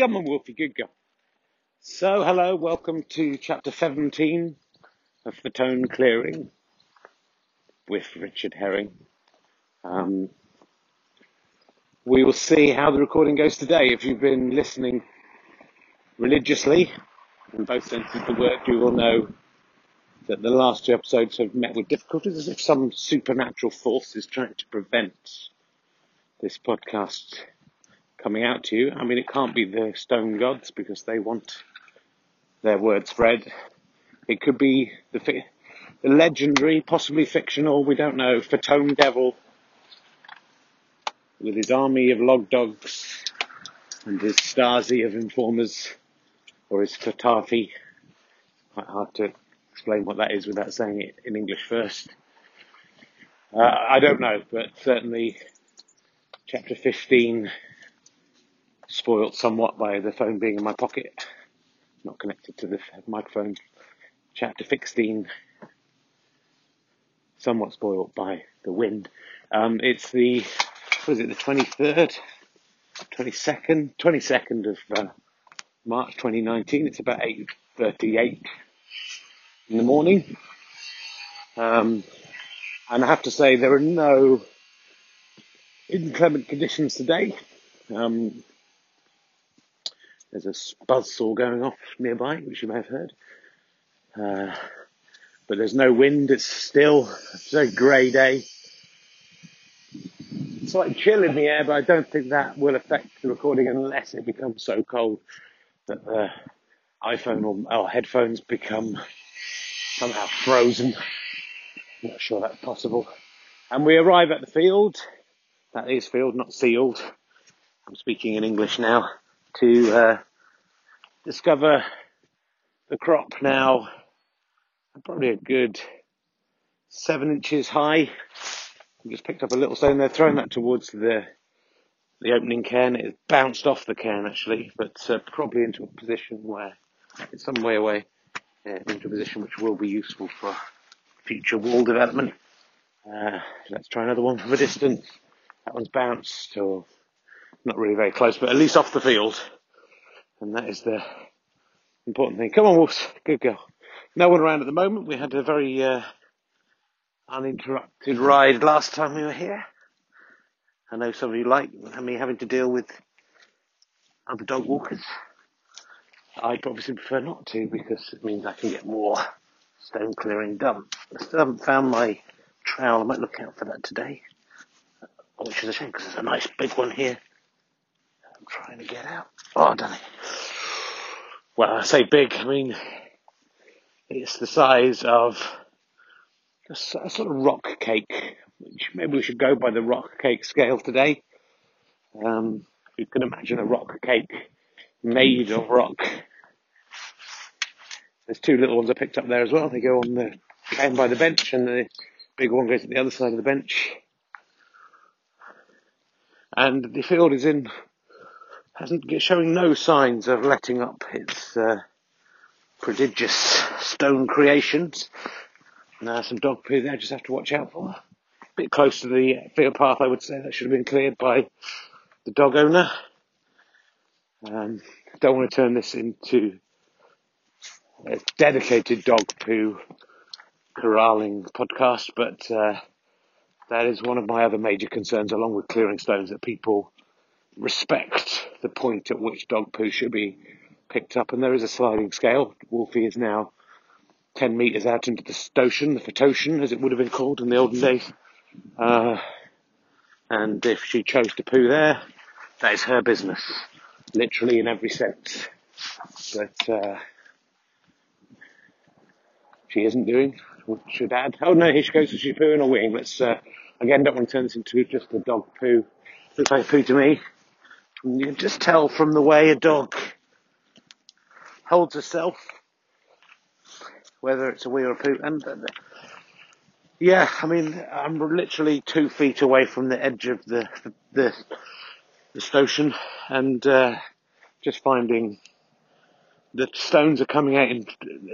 Come on, Wolfie, good girl. So, hello, welcome to chapter 17 of The Stone Clearing with Richard Herring. Um, we will see how the recording goes today. If you've been listening religiously, in both senses of the word, you will know that the last two episodes have met with difficulties as if some supernatural force is trying to prevent this podcast coming out to you. I mean, it can't be the stone gods because they want their word spread. It could be the, fi- the legendary, possibly fictional, we don't know, Fatone Devil with his army of log dogs and his Stasi of informers or his Fatafi. Quite hard to explain what that is without saying it in English first. Uh, I don't know, but certainly chapter 15 spoilt somewhat by the phone being in my pocket, not connected to the microphone. Chapter 16 somewhat spoilt by the wind. Um, it's the, was it the 23rd, 22nd, 22nd of uh, March 2019. It's about 8.38 in the morning. Um, and I have to say there are no inclement conditions today. Um, there's a buzzsaw going off nearby, which you may have heard. Uh, but there's no wind. It's still it's a grey day. Slight chill in the air, but I don't think that will affect the recording unless it becomes so cold that the iPhone or, or headphones become somehow frozen. I'm Not sure that's possible. And we arrive at the field. That is field, not sealed. I'm speaking in English now to uh, discover the crop now probably a good seven inches high. I just picked up a little stone there, throwing that towards the the opening cairn. It bounced off the cairn actually, but uh, probably into a position where it's some way away, uh, into a position which will be useful for future wall development. Uh, let's try another one from a distance. That one's bounced, or not really very close, but at least off the field. And that is the important thing. Come on, Wolves. Good girl. No one around at the moment. We had a very uh, uninterrupted ride last time we were here. I know some of you like me having to deal with other dog walkers. I'd obviously prefer not to because it means I can get more stone clearing done. I still haven't found my trowel. I might look out for that today, which is a shame because there's a nice big one here. Trying to get out. Oh, I don't know. Well, I say big, I mean, it's the size of a, a sort of rock cake. Which maybe we should go by the rock cake scale today. Um, you can imagine a rock cake made of rock. There's two little ones I picked up there as well. They go on the down by the bench, and the big one goes at the other side of the bench. And the field is in hasn't showing no signs of letting up its uh, prodigious stone creations. Now some dog poo there, just have to watch out for. A bit close to the field path, I would say that should have been cleared by the dog owner. Um, don't want to turn this into a dedicated dog poo corralling podcast, but uh, that is one of my other major concerns, along with clearing stones, that people respect the point at which dog poo should be picked up. And there is a sliding scale. Wolfie is now 10 metres out into the stotion, the Fatoshan, as it would have been called in the olden days. Uh, and if she chose to poo there, that is her business, literally in every sense. But uh, she isn't doing, should add. Oh no, here she goes, she's pooing or weeing. Let's, uh, again, don't want to turn this into just a dog poo. Looks like a poo to me. You can just tell from the way a dog holds herself whether it's a wee or a poo. And uh, yeah, I mean, I'm literally two feet away from the edge of the the, the, the station, and uh, just finding the stones are coming out in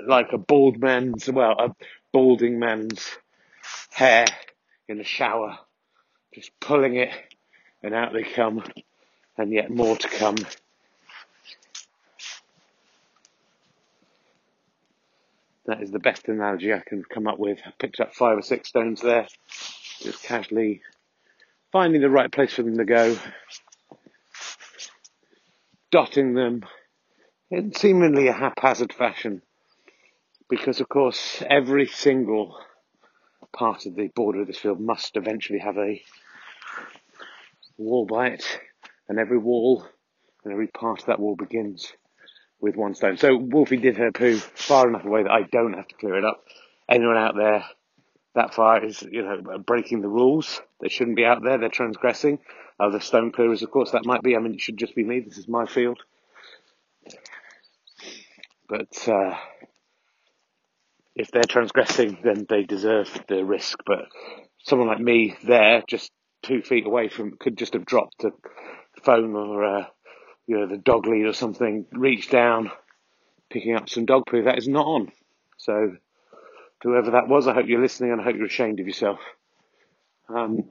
like a bald man's, well, a balding man's hair in the shower, just pulling it, and out they come, and yet more to come. That is the best analogy I can come up with. I picked up five or six stones there, just casually finding the right place for them to go, dotting them in seemingly a haphazard fashion, because of course every single part of the border of this field must eventually have a wall by it and every wall and every part of that wall begins with one stone. So Wolfie did her poo far enough away that I don't have to clear it up. Anyone out there that far is, you know, breaking the rules. They shouldn't be out there. They're transgressing. Other stone clearers, of course, that might be. I mean, it should just be me. This is my field. But uh, if they're transgressing, then they deserve the risk. But someone like me there, just two feet away from, could just have dropped a phone or uh, you know, the dog lead or something, reach down, picking up some dog poo. That is not on. So, whoever that was, I hope you're listening and I hope you're ashamed of yourself. Um,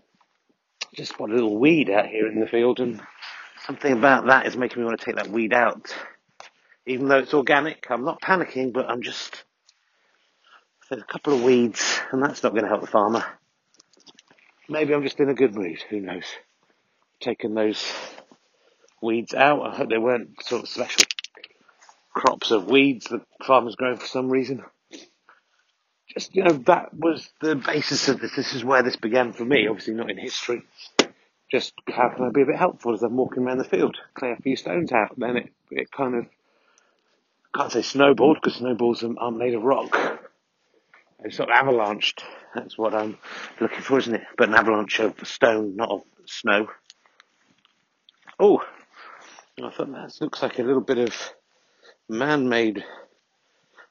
just spotted a little weed out here in the field and something about that is making me want to take that weed out. Even though it's organic, I'm not panicking, but I'm just, there's a couple of weeds and that's not going to help the farmer. Maybe I'm just in a good mood, who knows. Taking those weeds out. I hope they weren't sort of special crops of weeds that farmers grow for some reason. Just, you know, that was the basis of this. This is where this began for me, obviously not in history. Just how can I be a bit helpful as I'm walking around the field? Clear a few stones out. Then it, it kind of, can't say snowballed because snowballs aren't made of rock. They sort of avalanched. That's what I'm looking for, isn't it? But an avalanche of stone, not of snow. Oh, I thought that looks like a little bit of man-made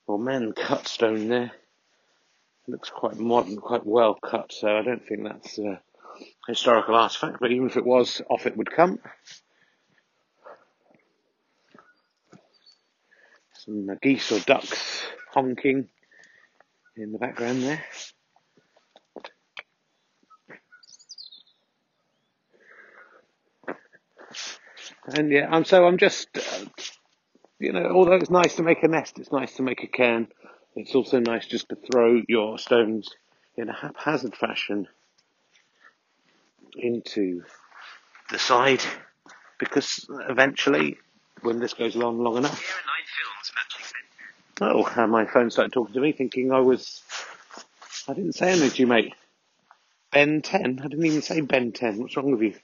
or man-cut stone there. It looks quite modern, quite well cut, so I don't think that's a historical artifact, but even if it was, off it would come. Some geese or ducks honking in the background there. And yeah, I'm so I'm just, uh, you know, although it's nice to make a nest, it's nice to make a cairn. It's also nice just to throw your stones in a haphazard fashion into the side because eventually, when this goes along long enough, oh, and my phone started talking to me, thinking I was. I didn't say anything to you, mate. Ben 10. I didn't even say Ben 10. What's wrong with you?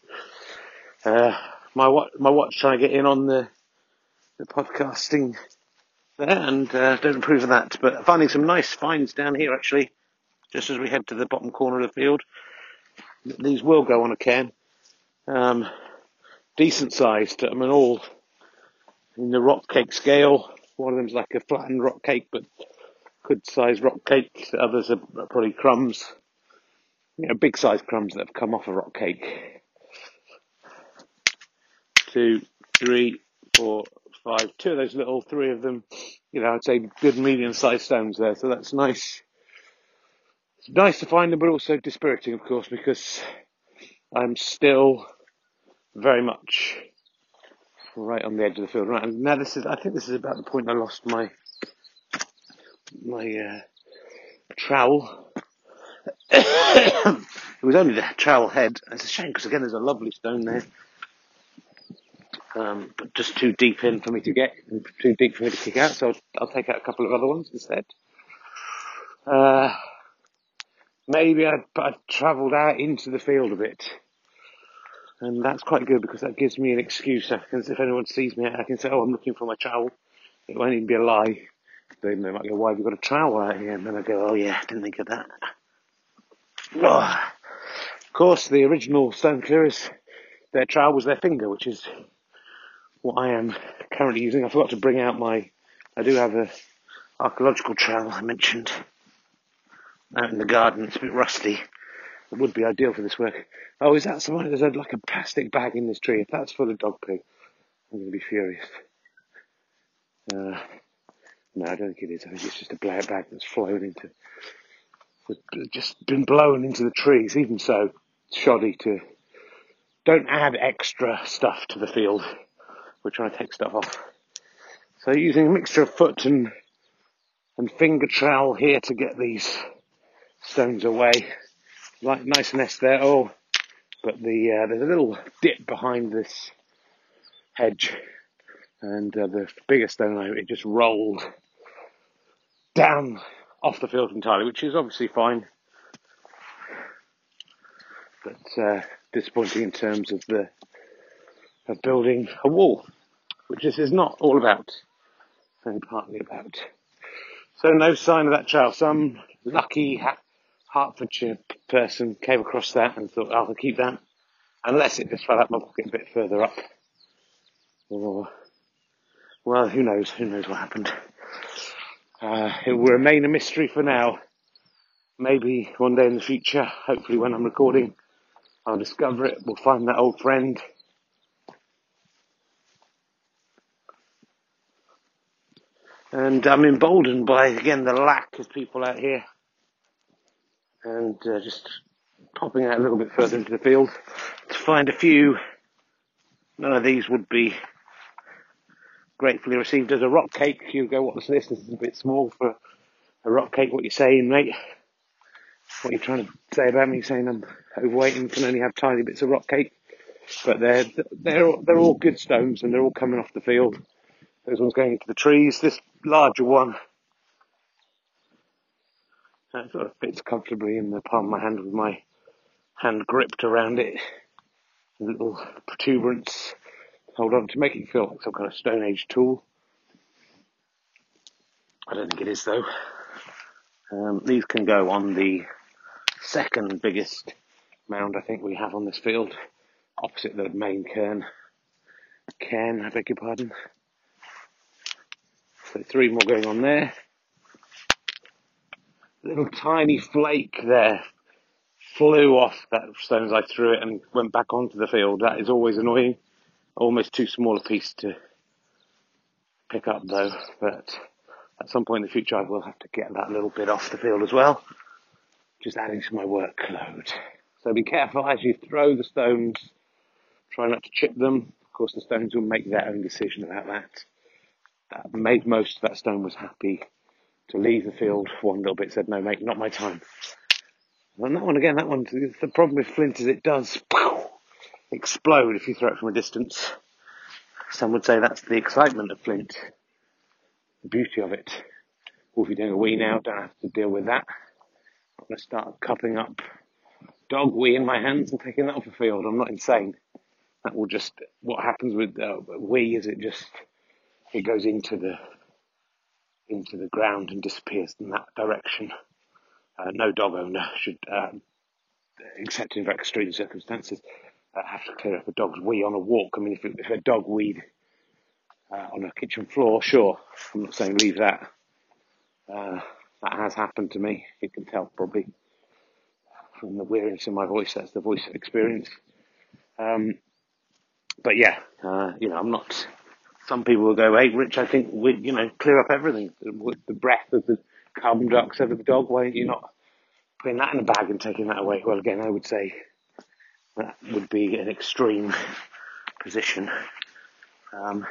Uh, my watch, my watch trying to get in on the the podcasting there, and uh, don't approve of that. But finding some nice finds down here actually, just as we head to the bottom corner of the field. These will go on a can, um, decent sized. I mean, all in the rock cake scale. One of them's like a flattened rock cake, but good sized rock cake. The others are probably crumbs, you know, big sized crumbs that have come off a rock cake two, three, four, five. Two of those little, three of them, you know, I'd say good medium sized stones there. So that's nice. It's nice to find them, but also dispiriting, of course, because I'm still very much right on the edge of the field. Right, and now this is, I think this is about the point I lost my, my, uh, trowel. it was only the trowel head. It's a shame because again, there's a lovely stone there um, but just too deep in for me to get, too deep for me to kick out. So I'll, I'll take out a couple of other ones instead. Uh, maybe I've, I've travelled out into the field a bit. And that's quite good because that gives me an excuse. Because if anyone sees me, I can say, "Oh, I'm looking for my trowel." It won't even be a lie. They might go, "Why have you got a trowel out here?" And then I go, "Oh yeah, I didn't think of that." Oh. Of course, the original stone clearers, their trowel was their finger, which is what I am currently using. I forgot to bring out my, I do have a archaeological trowel I mentioned out in the garden. It's a bit rusty. It would be ideal for this work. Oh, is that someone? There's like a plastic bag in this tree. If that's full of dog poo, I'm going to be furious. Uh, no, I don't think it is. I think it's just a black bag that's flown into, just been blown into the trees. Even so, shoddy to, don't add extra stuff to the field we're trying to take stuff off. So using a mixture of foot and and finger trowel here to get these stones away. Like nice nest there. Oh, but the uh, there's a little dip behind this hedge, and uh, the bigger stone it just rolled down off the field entirely, which is obviously fine, but uh, disappointing in terms of the of building a wall, which this is not all about, only partly about. So no sign of that trail. Some lucky Hertfordshire person came across that and thought, I'll keep that, unless it just fell out my pocket a bit further up. Or, well, who knows? Who knows what happened? Uh, it will remain a mystery for now. Maybe one day in the future, hopefully when I'm recording, I'll discover it. We'll find that old friend. And I'm emboldened by, again, the lack of people out here. And uh, just popping out a little bit further into the field to find a few. None of these would be gratefully received as a rock cake. You go, what's this? This is a bit small for a rock cake. What you saying, mate? What are you trying to say about me saying I'm overweight and can only have tiny bits of rock cake? But they're they're they're all good stones and they're all coming off the field. Those ones going into the trees. This larger one that sort of fits comfortably in the palm of my hand with my hand gripped around it. A little protuberance hold on to make it feel like some kind of Stone Age tool. I don't think it is though. Um, these can go on the second biggest mound I think we have on this field, opposite the main cairn. Cairn, I beg your pardon. So three more going on there. Little tiny flake there flew off that stone as I threw it and went back onto the field. That is always annoying almost too small a piece to pick up though, but at some point in the future I will have to get that little bit off the field as well, just adding to my workload. So be careful as you throw the stones, try not to chip them. Of course the stones will make their own decision about that. That made most of that stone was happy to leave the field. One little bit said, no mate, not my time. And that one again, that one, the problem with flint is it does explode if you throw it from a distance. Some would say that's the excitement of flint, the beauty of it. Well, if you're doing a wee now, don't have to deal with that. I'm going to start cupping up dog wee in my hands and taking that off the field. I'm not insane. That will just, what happens with uh, wee is it just, it goes into the, into the ground and disappears in that direction. Uh, no dog owner should, uh, except in very extreme circumstances, uh, have to clear up a dog's wee on a walk. I mean, if, if a dog weed uh, on a kitchen floor, sure, I'm not saying leave that. Uh, that has happened to me. You can tell probably from the weariness in my voice. That's the voice of experience. Um, but yeah, uh, you know, I'm not. Some people will go, "Hey, Rich, I think we, you know, clear up everything. The, the breath of the carbon dioxide of the dog. Why are you not putting that in a bag and taking that away?" Well, again, I would say that would be an extreme position. Um,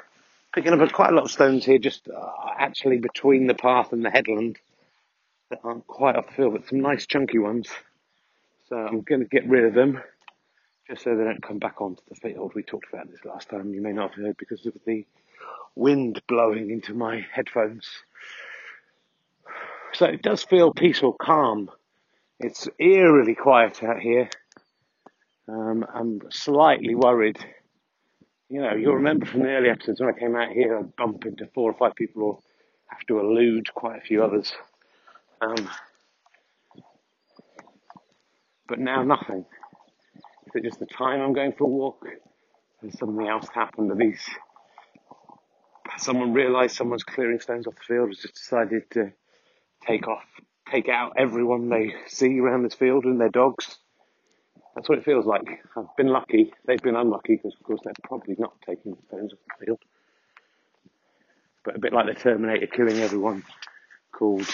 picking up quite a lot of stones here, just uh, actually between the path and the headland that aren't quite off the field, but some nice chunky ones. So I'm going to get rid of them just so they don't come back onto the field. We talked about this last time. You may not have heard because of the wind blowing into my headphones. So it does feel peaceful, calm. It's eerily quiet out here. Um, I'm slightly worried. You know, you'll remember from the early episodes when I came out here, I'd bump into four or five people or have to elude quite a few others. Um, but now nothing. Is it just the time I'm going for a walk? Has something else happened? to these, someone realised someone's clearing stones off the field, has just decided to take off, take out everyone they see around this field and their dogs? That's what it feels like. I've been lucky. They've been unlucky because, of course, they're probably not taking the stones off the field. But a bit like the Terminator killing everyone called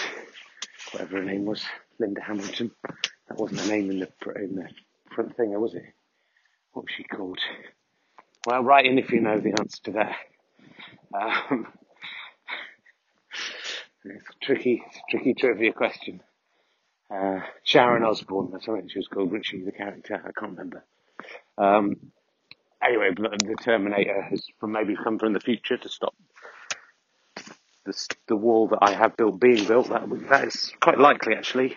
whatever her name was, Linda Hamilton. That wasn't a name in the in the front thing, was it? What was she called? Well, write in if you know the answer to that. Um, It's tricky, it's a tricky trivia question. Uh, Sharon Osbourne, that's what she was called, but she's the character, I can't remember. Um, anyway, the Terminator has from maybe come from the future to stop the, the wall that I have built being built. That that is quite likely actually.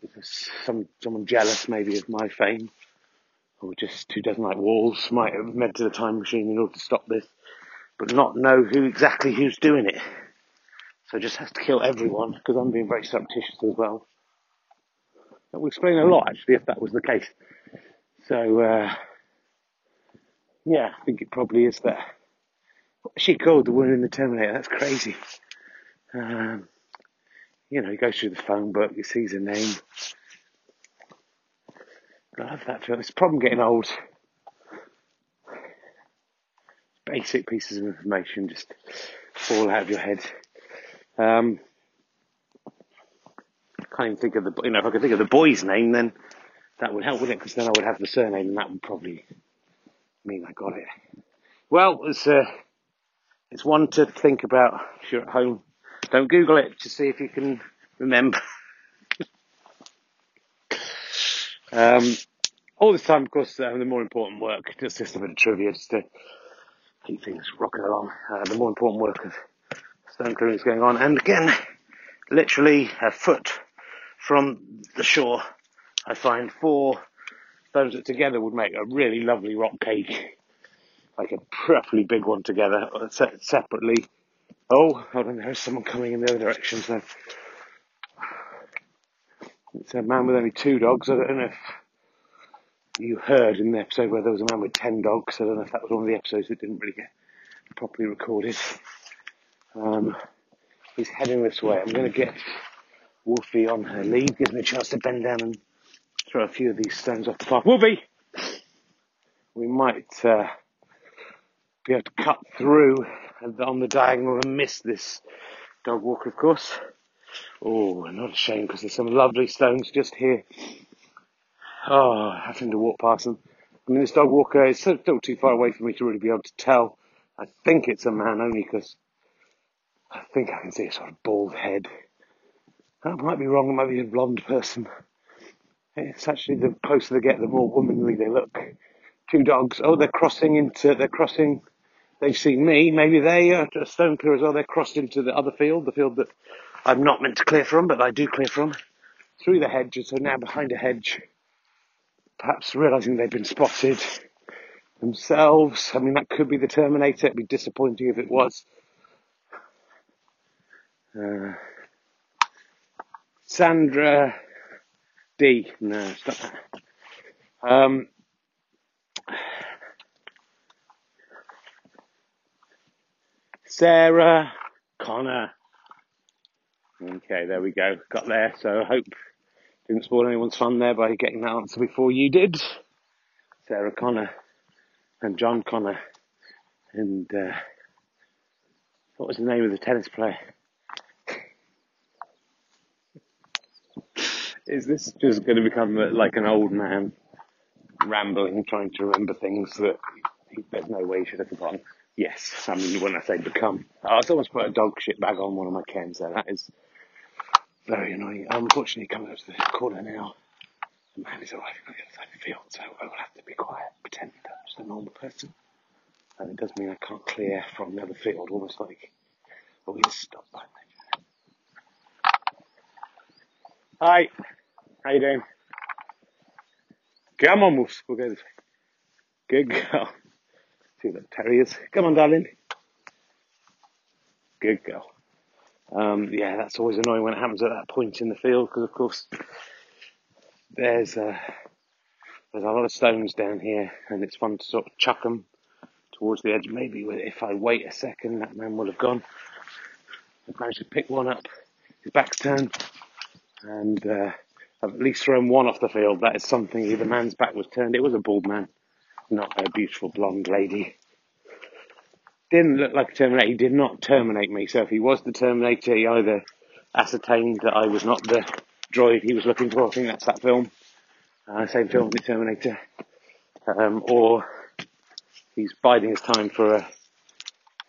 Because some someone jealous maybe of my fame, or just who doesn't like walls, might have invented the time machine in order to stop this, but not know who exactly who's doing it. So just has to kill everyone because I'm being very surreptitious as well. That would explain a lot actually if that was the case. So uh, yeah, I think it probably is that. She called the woman in the Terminator. That's crazy. Um, you know, he goes through the phone book, he sees her name. I love that film. It's a problem getting old. Basic pieces of information just fall out of your head. Um, can't even think of the, you know, if I could think of the boy's name, then that would help wouldn't it, because then I would have the surname, and that would probably mean I got it. Well, it's uh, it's one to think about if you're at home. Don't Google it to see if you can remember. um, all this time, of course, the more important work, just, just a bit of trivia, just to keep things rocking along. Uh, the more important work of stone clearing is going on. And again, literally a foot from the shore, I find four stones that together would make a really lovely rock cake like a properly big one together, uh, separately. Oh, hold on, there's someone coming in the other direction, so. It's a man with only two dogs. I don't know if you heard in the episode where there was a man with ten dogs. I don't know if that was one of the episodes that didn't really get properly recorded. Um, he's heading this way. I'm going to get Wolfie on her lead, gives me a chance to bend down and throw a few of these stones off the path. Wolfie! We might uh, be able to cut through on the diagonal and miss this dog walker, of course. Oh, not a shame because there's some lovely stones just here. Oh, having to walk past them. I mean, this dog walker is still too far away for me to really be able to tell. I think it's a man only because I think I can see a sort of bald head. I might be wrong. It might be a blonde person. It's actually the closer they get, the more womanly they look. Two dogs. Oh, they're crossing into. They're crossing they've seen me. Maybe they are stone clear as well. They're crossed into the other field, the field that I'm not meant to clear from, but I do clear from, through the hedges. So now behind a hedge, perhaps realizing they've been spotted themselves. I mean, that could be the Terminator. It'd be disappointing if it was. Uh, Sandra Dee. No, stop that. Um, Sarah Connor. Okay, there we go. Got there. So I hope didn't spoil anyone's fun there by getting that answer before you did. Sarah Connor and John Connor. And uh, what was the name of the tennis player? Is this just going to become like an old man rambling, trying to remember things that there's no way he should have forgotten? Yes, I mean when I say become, I almost put a dog shit bag on one of my cans there. That is very annoying. I'm unfortunately coming up to the corner now. The man is arriving on the other side of the field, so I will have to be quiet, pretend I'm just a normal person. And it does mean I can't clear from the other field, almost like, he's stopped by me. Hi, how you doing? Come on, Moose, we'll go this way. Good girl. See what that terriers. Come on, darling. Good girl. Um, yeah, that's always annoying when it happens at that point in the field because, of course, there's a, uh, there's a lot of stones down here, and it's fun to sort of chuck them towards the edge. Maybe if I wait a second, that man will have gone. I've managed to pick one up. His back's turned, and uh, I've at least thrown one off the field. That is something. The man's back was turned. It was a bald man not a beautiful blonde lady. Didn't look like a Terminator. He did not terminate me. So if he was the Terminator, he either ascertained that I was not the droid he was looking for. I think that's that film. Uh, same film, The Terminator. Um, or he's biding his time for a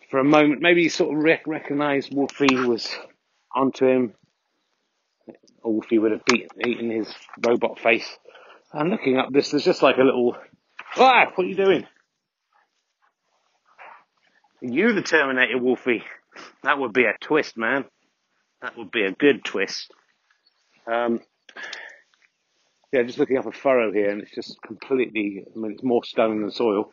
for a moment. Maybe he sort of rec- recognised Wolfie was onto him. Or Wolfie would have beaten, eaten his robot face. And looking up this, there's just like a little, ah, what are you doing? You the Terminator, Wolfie. That would be a twist, man. That would be a good twist. Um, yeah, just looking up a furrow here, and it's just completely. I mean, it's more stone than soil,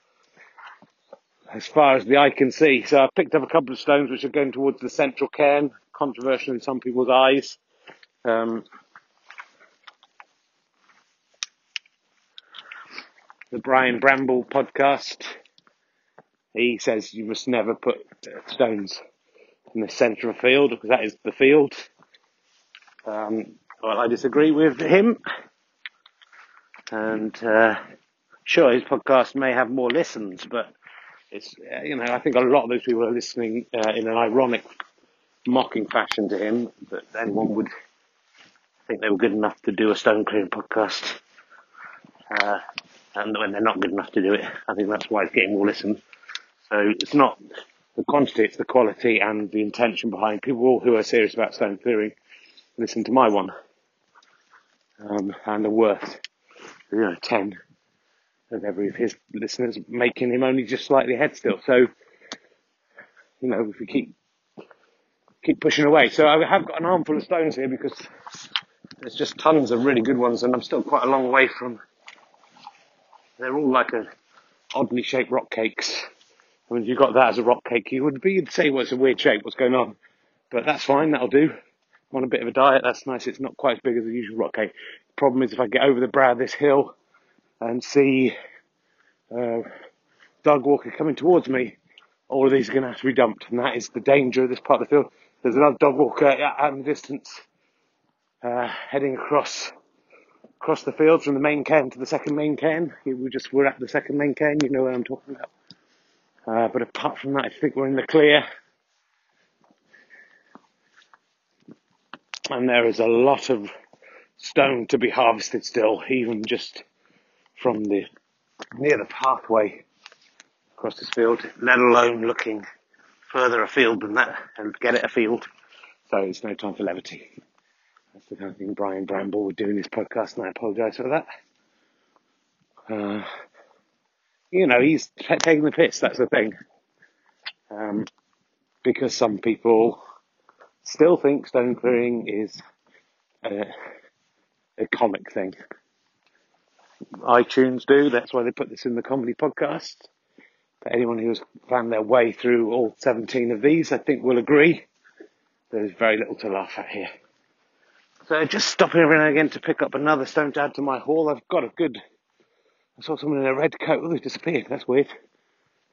as far as the eye can see. So I picked up a couple of stones which are going towards the central cairn, controversial in some people's eyes. Um, the Brian Bramble podcast. He says you must never put stones in the centre of field because that is the field. Um, well, I disagree with him, and uh, sure, his podcast may have more listens, but it's uh, you know I think a lot of those people are listening uh, in an ironic, mocking fashion to him that anyone would think they were good enough to do a stone clearing podcast. Uh, and when they're not good enough to do it, I think that's why it's getting more listens. So it's not the quantity, it's the quality and the intention behind people who are serious about stone clearing. Listen to my one, um, and the worth you know ten of every of his listeners, making him only just slightly ahead still. So you know if we keep keep pushing away. So I have got an armful of stones here because there's just tons of really good ones, and I'm still quite a long way from. They're all like a oddly shaped rock cakes. I mean, if you got that as a rock cake, you would be you'd say, "Well, it's a weird shape. What's going on?" But that's fine. That'll do. I'm on a bit of a diet. That's nice. It's not quite as big as a usual rock cake. The Problem is, if I get over the brow of this hill and see uh, dog walker coming towards me, all of these are going to have to be dumped, and that is the danger of this part of the field. There's another dog walker out in the distance uh, heading across across the field from the main cairn to the second main cairn. We just were at the second main cairn, you know what I'm talking about. Uh, but apart from that, I think we're in the clear. And there is a lot of stone to be harvested still, even just from the near the pathway across this field, let alone looking further afield than that and get it afield. So it's no time for levity. That's the kind of thing Brian Bramble would do in his podcast, and I apologise for that. Uh, you know, he's taking the piss, that's the thing. Um, because some people still think stone clearing is a, a comic thing. iTunes do, that's why they put this in the comedy podcast. But anyone who has found their way through all 17 of these, I think will agree. There's very little to laugh at here. So just stopping every now and again to pick up another stone to add to my haul. I've got a good. I saw someone in a red coat. Oh, they've disappeared. That's weird.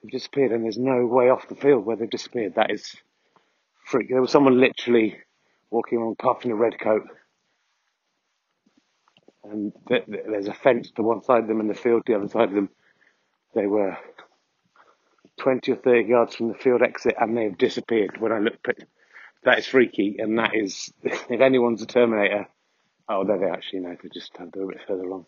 They've disappeared, and there's no way off the field where they've disappeared. That is freak. There was someone literally walking along path in a red coat, and th- th- there's a fence to one side of them and the field to the other side of them. They were 20 or 30 yards from the field exit, and they have disappeared. When I looked at that is freaky, and that is if anyone's a Terminator. Oh, there they actually know. They just a little bit further along.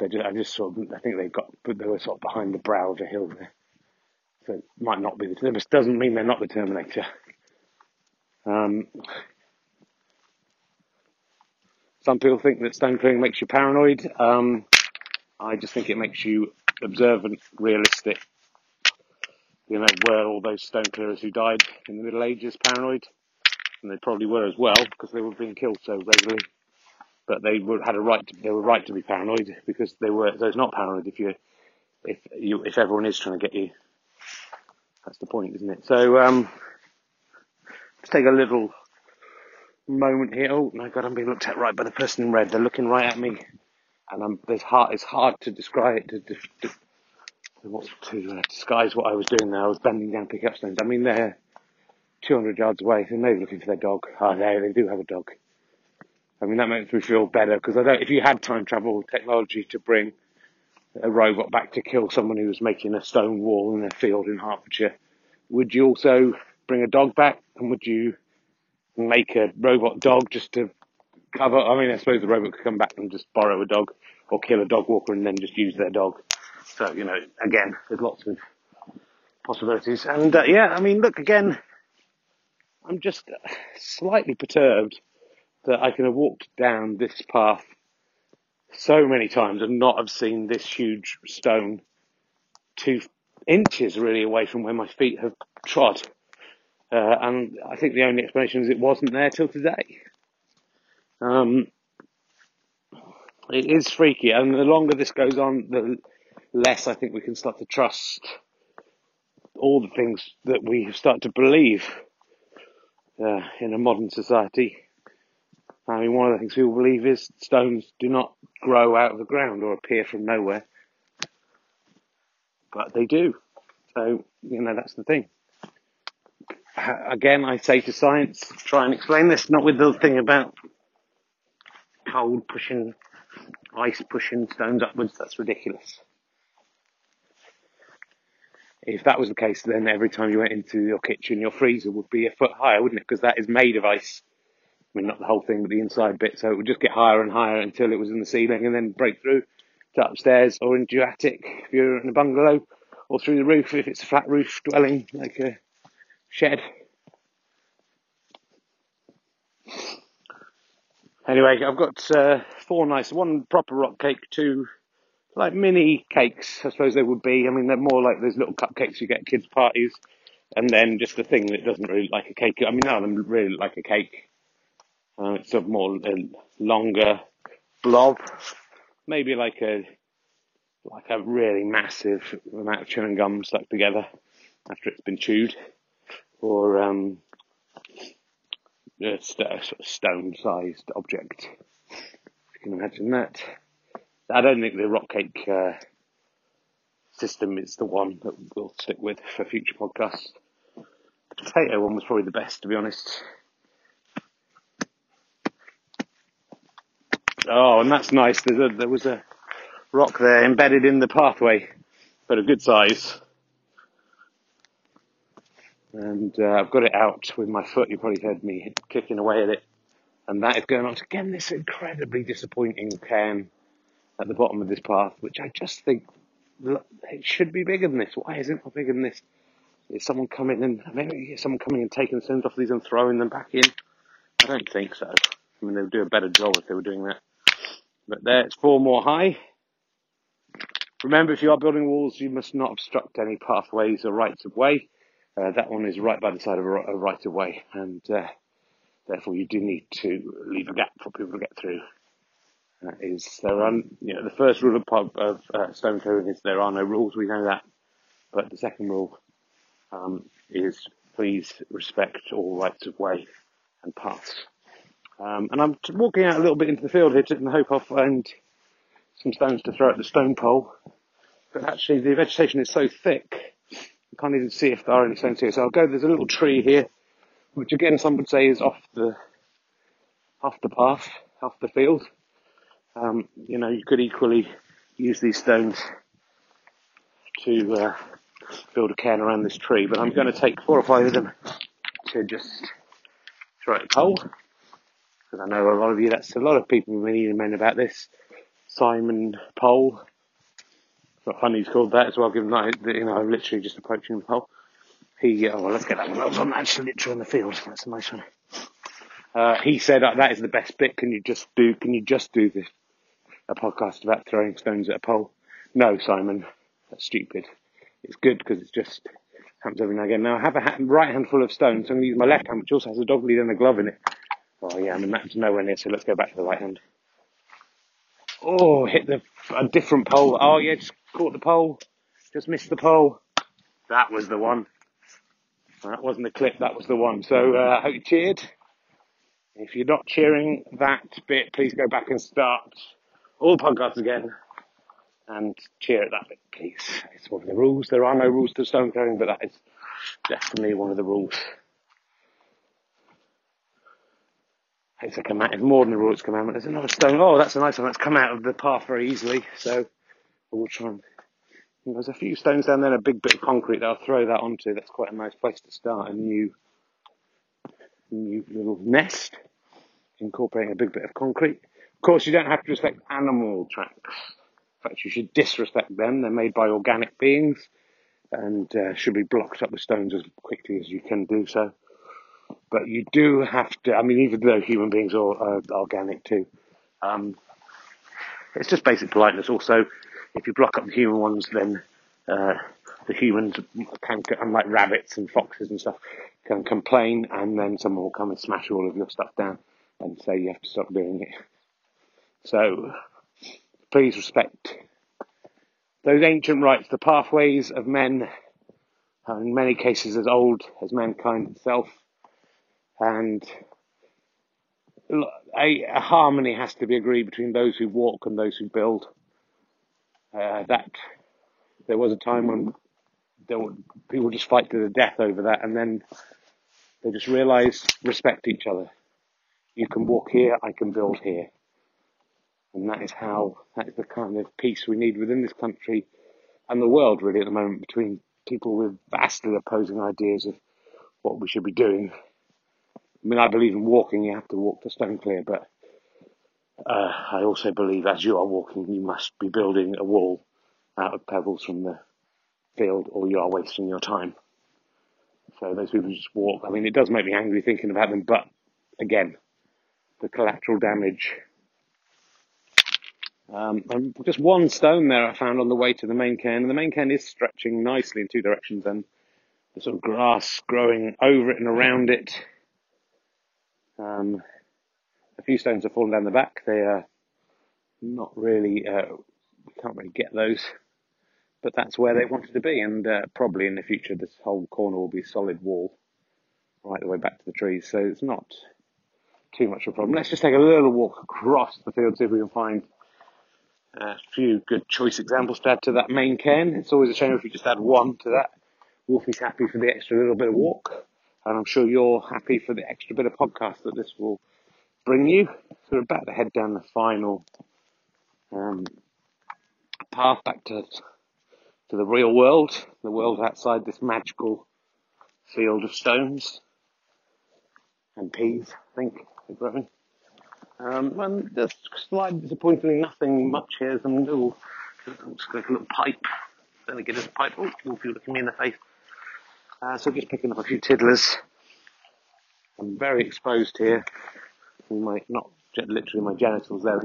They just, I just saw. I think they got, but they were sort of behind the brow of a hill there. So it might not be the. This doesn't mean they're not the Terminator. Um, some people think that stone clearing makes you paranoid. Um, I just think it makes you observant, realistic, you know, were all those stone clearers who died in the Middle Ages paranoid? And they probably were as well because they were being killed so regularly. But they were, had a right to, they were right to be paranoid because they were, it's not paranoid if you, if you, if everyone is trying to get you. That's the point, isn't it? So, um, let's take a little moment here. Oh my god, I'm being looked at right by the person in red. They're looking right at me. And I'm, there's hard, it's hard to describe, to, to, to what to uh, disguise what I was doing there. I was bending down to pick up stones. I mean, they're 200 yards away. They may be looking for their dog. Oh, there, they do have a dog. I mean, that makes me feel better because I don't. If you had time travel technology to bring a robot back to kill someone who was making a stone wall in a field in Hertfordshire, would you also bring a dog back and would you make a robot dog just to cover? I mean, I suppose the robot could come back and just borrow a dog or kill a dog walker and then just use their dog. So, you know, again, there's lots of possibilities. And uh, yeah, I mean, look, again, I'm just slightly perturbed that I can have walked down this path so many times and not have seen this huge stone two inches really away from where my feet have trod. Uh, and I think the only explanation is it wasn't there till today. Um, it is freaky, and the longer this goes on, the less I think we can start to trust all the things that we start to believe uh, in a modern society. I mean, one of the things people believe is stones do not grow out of the ground or appear from nowhere, but they do. So, you know, that's the thing. Uh, again, I say to science, try and explain this, not with the thing about cold pushing, ice pushing stones upwards. That's ridiculous. If that was the case, then every time you went into your kitchen, your freezer would be a foot higher, wouldn't it? Because that is made of ice. I mean, not the whole thing, but the inside bit. So it would just get higher and higher until it was in the ceiling and then break through to upstairs or into your attic if you're in a bungalow or through the roof if it's a flat roof dwelling like a shed. Anyway, I've got uh, four nice, one proper rock cake, two like mini cakes, I suppose they would be. I mean, they're more like those little cupcakes you get at kids' parties, and then just the thing that doesn't really like a cake. I mean, none of them really like a cake. Uh, it's a more a longer blob, maybe like a like a really massive amount of chewing gum stuck together after it's been chewed, or um, a, st- a sort of stone-sized object. If you can imagine that. I don't think the rock cake uh, system is the one that we'll stick with for future podcasts. The potato one was probably the best, to be honest. Oh, and that's nice. A, there was a rock there embedded in the pathway, but a good size. And uh, I've got it out with my foot. You probably heard me kicking away at it. And that is going on again, this incredibly disappointing cairn at the bottom of this path, which I just think it should be bigger than this. Why isn't it bigger than this? Is someone coming and maybe someone coming and taking the off these and throwing them back in? I don't think so. I mean, they would do a better job if they were doing that. But there, it's four more high. Remember, if you are building walls, you must not obstruct any pathways or rights of way. Uh, that one is right by the side of a, right of way, and uh, therefore you do need to leave a gap for people to get through. Uh, is there you know, the first rule of, of uh, stone throwing is there are no rules. We know that, but the second rule um, is please respect all rights of way and paths. Um, and I'm walking out a little bit into the field here in the hope I'll find some stones to throw at the stone pole. But actually the vegetation is so thick, I can't even see if there are any stones here. So I'll go, there's a little tree here, which again some would say is off the, off the path, off the field. Um, you know, you could equally use these stones to uh, build a cairn around this tree, but I'm going to take four or five of them to just throw at the pole. Because I know a lot of you, that's a lot of people have been emailing about this. Simon Pole. What Honey's called that as well, given that, you know, I'm literally just approaching the pole. He, oh, well, let's get that one. That was on, actually literally on the field. That's a nice one. Uh, he said uh, that is the best bit. Can you just do? Can you just do this? A podcast about throwing stones at a pole? No, Simon, that's stupid. It's good because it's just happens every now and again. Now I have a right hand full of stones. So I'm going to use my left hand, which also has a dog lead and a glove in it. Oh yeah, I mean that's nowhere near. So let's go back to the right hand. Oh, hit the a different pole. Oh yeah, just caught the pole. Just missed the pole. That was the one. That wasn't the clip. That was the one. So uh, I hope you cheered. If you're not cheering that bit, please go back and start all the podcasts again and cheer at that bit, please. It's one of the rules. There are no rules to stone throwing, but that is definitely one of the rules. It's a command, more than a rule, commandment. There's another stone. Oh, that's a nice one. That's come out of the path very easily. So we'll try and, there's a few stones down there and a big bit of concrete that I'll throw that onto. That's quite a nice place to start a new, new little nest incorporating a big bit of concrete. Of course, you don't have to respect animal tracks. In fact, you should disrespect them. They're made by organic beings and uh, should be blocked up with stones as quickly as you can do so. But you do have to, I mean, even though human beings are, are organic too, um, it's just basic politeness. Also, if you block up the human ones, then uh, the humans can, unlike rabbits and foxes and stuff, can complain, and then someone will come and smash all of your stuff down and say you have to stop doing it. So, please respect those ancient rights, the pathways of men, in many cases as old as mankind itself, and a, a, harmony has to be agreed between those who walk and those who build. Uh, that there was a time when were, people just fight to the death over that, and then they just realise respect each other. You can walk here, I can build here, and that is how that is the kind of peace we need within this country and the world really at the moment between people with vastly opposing ideas of what we should be doing I mean, I believe in walking, you have to walk to stone clear, but uh, I also believe as you are walking, you must be building a wall out of pebbles from the field, or you are wasting your time. So those people just walk. I mean, it does make me angry thinking about them, but again, the collateral damage. Um, just one stone there I found on the way to the main cairn, and the main cairn is stretching nicely in two directions, and the sort of grass growing over it and around it um, a few stones have fallen down the back. They are not really, uh, we can't really get those, but that's where they wanted to be. And uh, probably in the future, this whole corner will be solid wall right the way back to the trees. So it's not too much of a problem. Let's just take a little walk across the field, see if we can find a few good choice examples to add to that main cairn. It's always a shame if we just add one to that. Wolfie's happy for the extra little bit of walk and I'm sure you're happy for the extra bit of podcast that this will bring you. So we're about to head down the final um, path back to to the real world, the world outside this magical field of stones and peas. I think they're growing. Um, and just slightly disappointingly, nothing much here. Some little, just like a little pipe. Then again, this pipe. Oh, Wolfie looking me in the face. Uh, so just picking up a few tiddlers. I'm very exposed here. My not literally my genitals there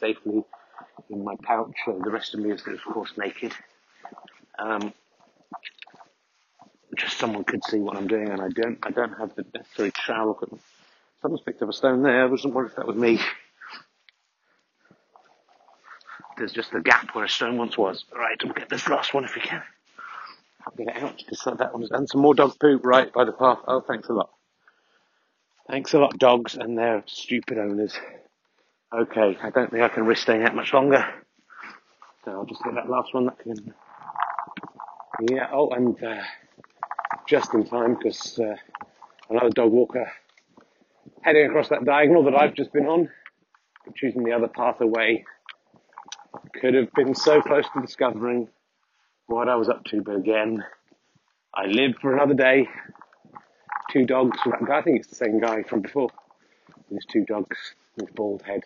safely in my pouch. the rest of me is of course naked. Um, just someone could see what I'm doing, and I don't. I don't have the necessary trowel. Someone's picked up a stone there. I wasn't worried if that was me. There's just a gap where a stone once was. Right, we'll get this last one if we can. I'll get it out because that one's and some more dog poop right by the path. Oh, thanks a lot. Thanks a lot, dogs and their stupid owners. Okay, I don't think I can risk staying out much longer. So I'll just get that last one. That can. Yeah. Oh, and uh, just in time because uh, another dog walker heading across that diagonal that I've just been on, choosing the other path away. Could have been so close to discovering what I was up to, but again, I lived for another day. Two dogs I think it's the same guy from before. There's two dogs with bald head.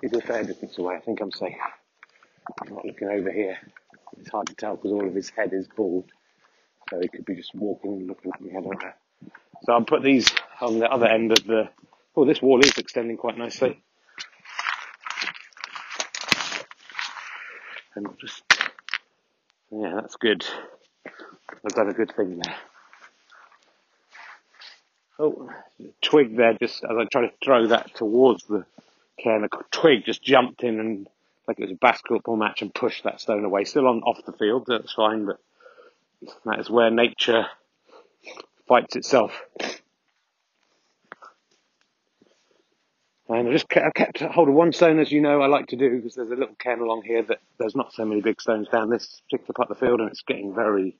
He's a fair distance away, I think I'm safe. I'm not looking over here. It's hard to tell because all of his head is bald. So he could be just walking and looking at me, I don't know. So I'll put these on the other end of the, oh this wall is extending quite nicely. And just, yeah, that's good. I've done a good thing there. Oh, twig there, just as I try to throw that towards the cairn, a twig just jumped in and, like it was a basketball match and pushed that stone away. Still on off the field, that's fine, but that is where nature fights itself. And I just kept, I kept hold of one stone, as you know, I like to do because there's a little cairn along here that there's not so many big stones down this particular part of the field, and it's getting very,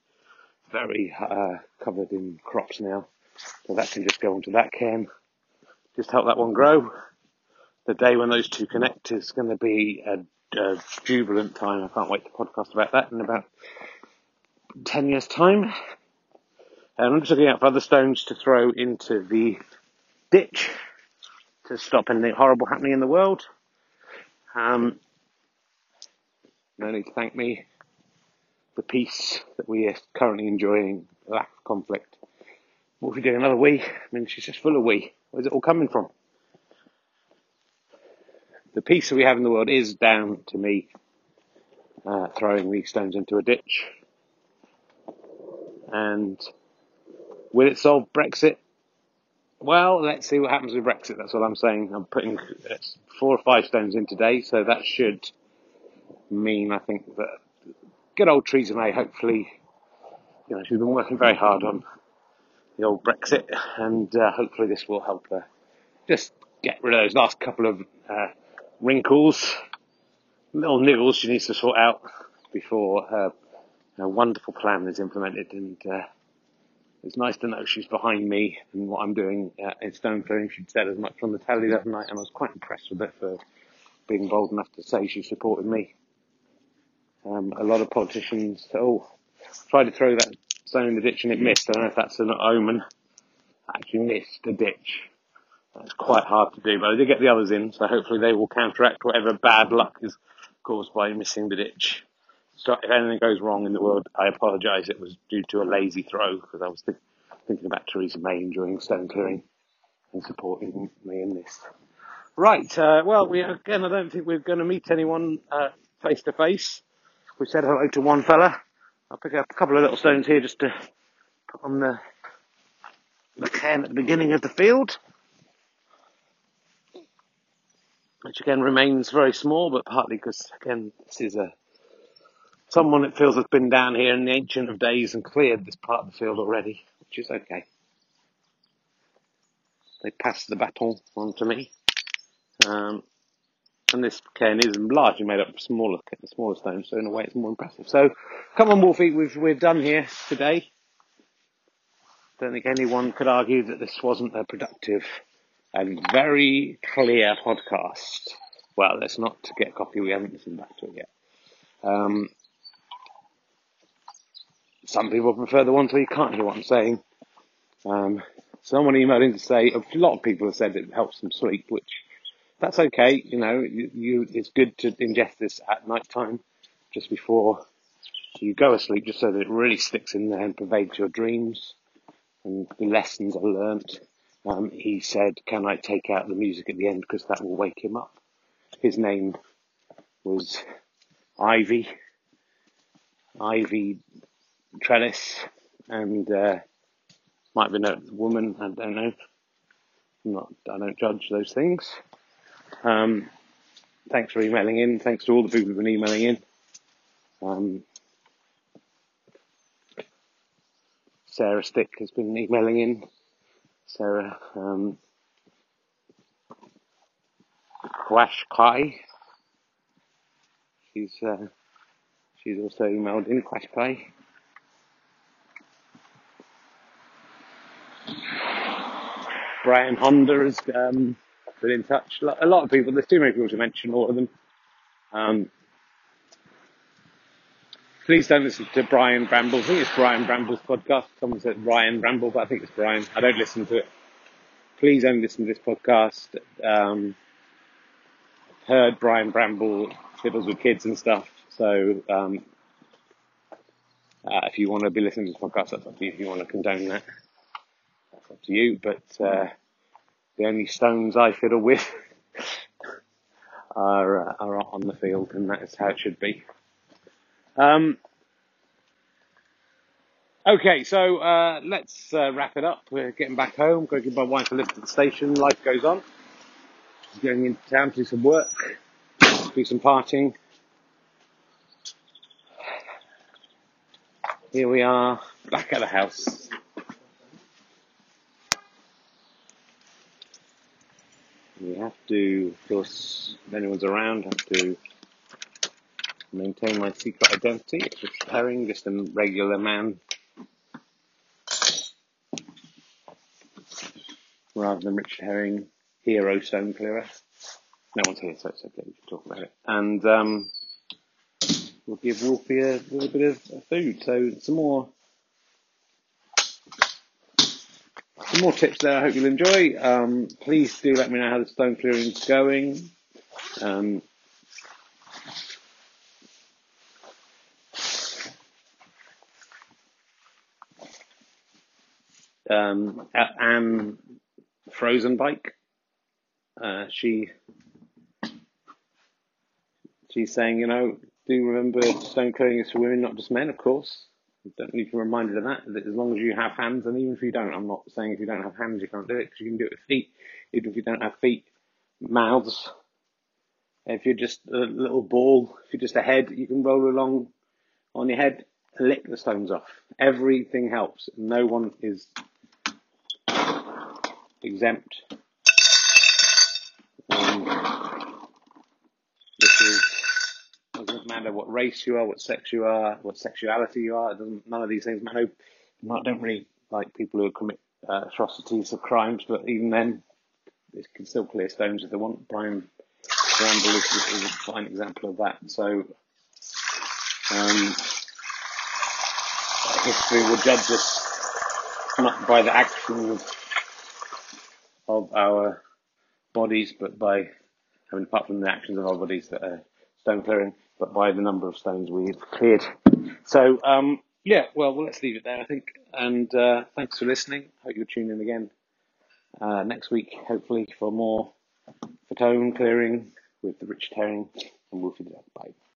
very uh, covered in crops now. So that can just go onto that cairn. Just help that one grow. The day when those two connect is going to be a, a jubilant time. I can't wait to podcast about that in about 10 years' time. And I'm just looking out for other stones to throw into the ditch to stop anything horrible happening in the world. Um, no need to thank me the peace that we are currently enjoying, lack of conflict. What if we do another we? I mean, she's just full of we. Where's it all coming from? The peace that we have in the world is down to me uh, throwing these stones into a ditch. And will it solve Brexit? Well, let's see what happens with Brexit. That's what I'm saying. I'm putting four or five stones in today, so that should mean, I think, that good old Theresa May, hopefully, you know, she's been working very hard on the old Brexit, and uh, hopefully this will help her just get rid of those last couple of uh, wrinkles, little niggles she needs to sort out before her, her wonderful plan is implemented. And uh, it's nice to know she's behind me and what I'm doing uh, in stone clearing. She'd said as much on the telly that night, and I was quite impressed with her for being bold enough to say she supported me. Um, a lot of politicians, oh, tried to throw that stone in the ditch and it missed. I don't know if that's an omen. I actually missed the ditch. That's quite hard to do, but I did get the others in, so hopefully they will counteract whatever bad luck is caused by missing the ditch. So if anything goes wrong in the world, I apologise. It was due to a lazy throw because I was th- thinking about Theresa May enjoying stone clearing and supporting me in this. Right. Uh, well, we again. I don't think we're going to meet anyone face to face. We said hello to one fella. I'll pick up a couple of little stones here just to put on the the cairn at the beginning of the field, which again remains very small, but partly because again this is a someone it feels has been down here in the ancient of days and cleared this part of the field already, which is okay. They passed the baton on to me. Um, and this cairn is largely made up of smaller, smaller stones, so in a way it's more impressive. So, come on, Wolfie, we've, we're done here today. Don't think anyone could argue that this wasn't a productive and very clear podcast. Well, let's not get cocky, we haven't listened back to it yet. Um, some people prefer the ones where you can't hear what I'm saying. Um, someone emailed in to say, a lot of people have said it helps them sleep, which that's okay. You know, you, you, it's good to ingest this at night time, just before you go asleep, just so that it really sticks in there and pervades your dreams and the lessons are learnt. Um, he said, "Can I take out the music at the end because that will wake him up?" His name was Ivy, Ivy Trellis, and uh, might have been a woman. I don't know. I'm not. I don't judge those things. Um, thanks for emailing in. Thanks to all the people who've been emailing in. Um, Sarah Stick has been emailing in. Sarah um, Quash Kai. She's uh, she's also emailed in Quash Kai. Brian Honda has um, been in touch. A lot of people, there's too many people to mention all of them. Um, please don't listen to Brian Bramble. I think it's Brian Bramble's podcast. Someone said Ryan Bramble, but I think it's Brian. I don't listen to it. Please don't listen to this podcast. Um, I've heard Brian Bramble fiddles with kids and stuff. So um, uh, if you want to be listening to this podcast, that's up to you. If you want to condone that, up to you. But uh, the only stones I fiddle with are, uh, are on the field, and that is how it should be. Um, okay, so uh, let's uh, wrap it up. We're getting back home. Going to give my wife a lift to the station. Life goes on. She's going into town to do some work, do some partying. Here we are, back at the house. We have to, of course, if anyone's around, have to maintain my secret identity. It's Herring, just a regular man. Rather than Richard Herring, hero stone clearer. No one's here, so it's okay, we can talk about it. And um, we'll give Wolfie a little bit of food. So some more some more tips there. I hope you'll enjoy. Um, please do let me know how the stone clearing is going. Um, um, Anne Frozen Bike. Uh, she she's saying, you know, do remember stone clearing is for women, not just men, of course. Don't need to be reminded of that. That as long as you have hands, and even if you don't, I'm not saying if you don't have hands you can't do it because you can do it with feet. Even if you don't have feet, mouths. If you're just a little ball, if you're just a head, you can roll along on your head, lick the stones off. Everything helps. No one is exempt this is doesn't matter what race you are, what sex you are, what sexuality you are. It doesn't. None of these things matter. I don't really like people who commit uh, atrocities or crimes, but even then, they can still clear stones if they want. Brian Bramble is, is a fine example of that. So, um, history will judge us not by the actions of our bodies, but by, I mean, apart from the actions of our bodies that are stone clearing, but by the number of stones we've cleared. So, um, yeah, well, well, let's leave it there, I think. And uh, thanks for listening. Hope you'll tune in again uh, next week, hopefully, for more stone clearing with the Rich Herring and Wolfie. Bye.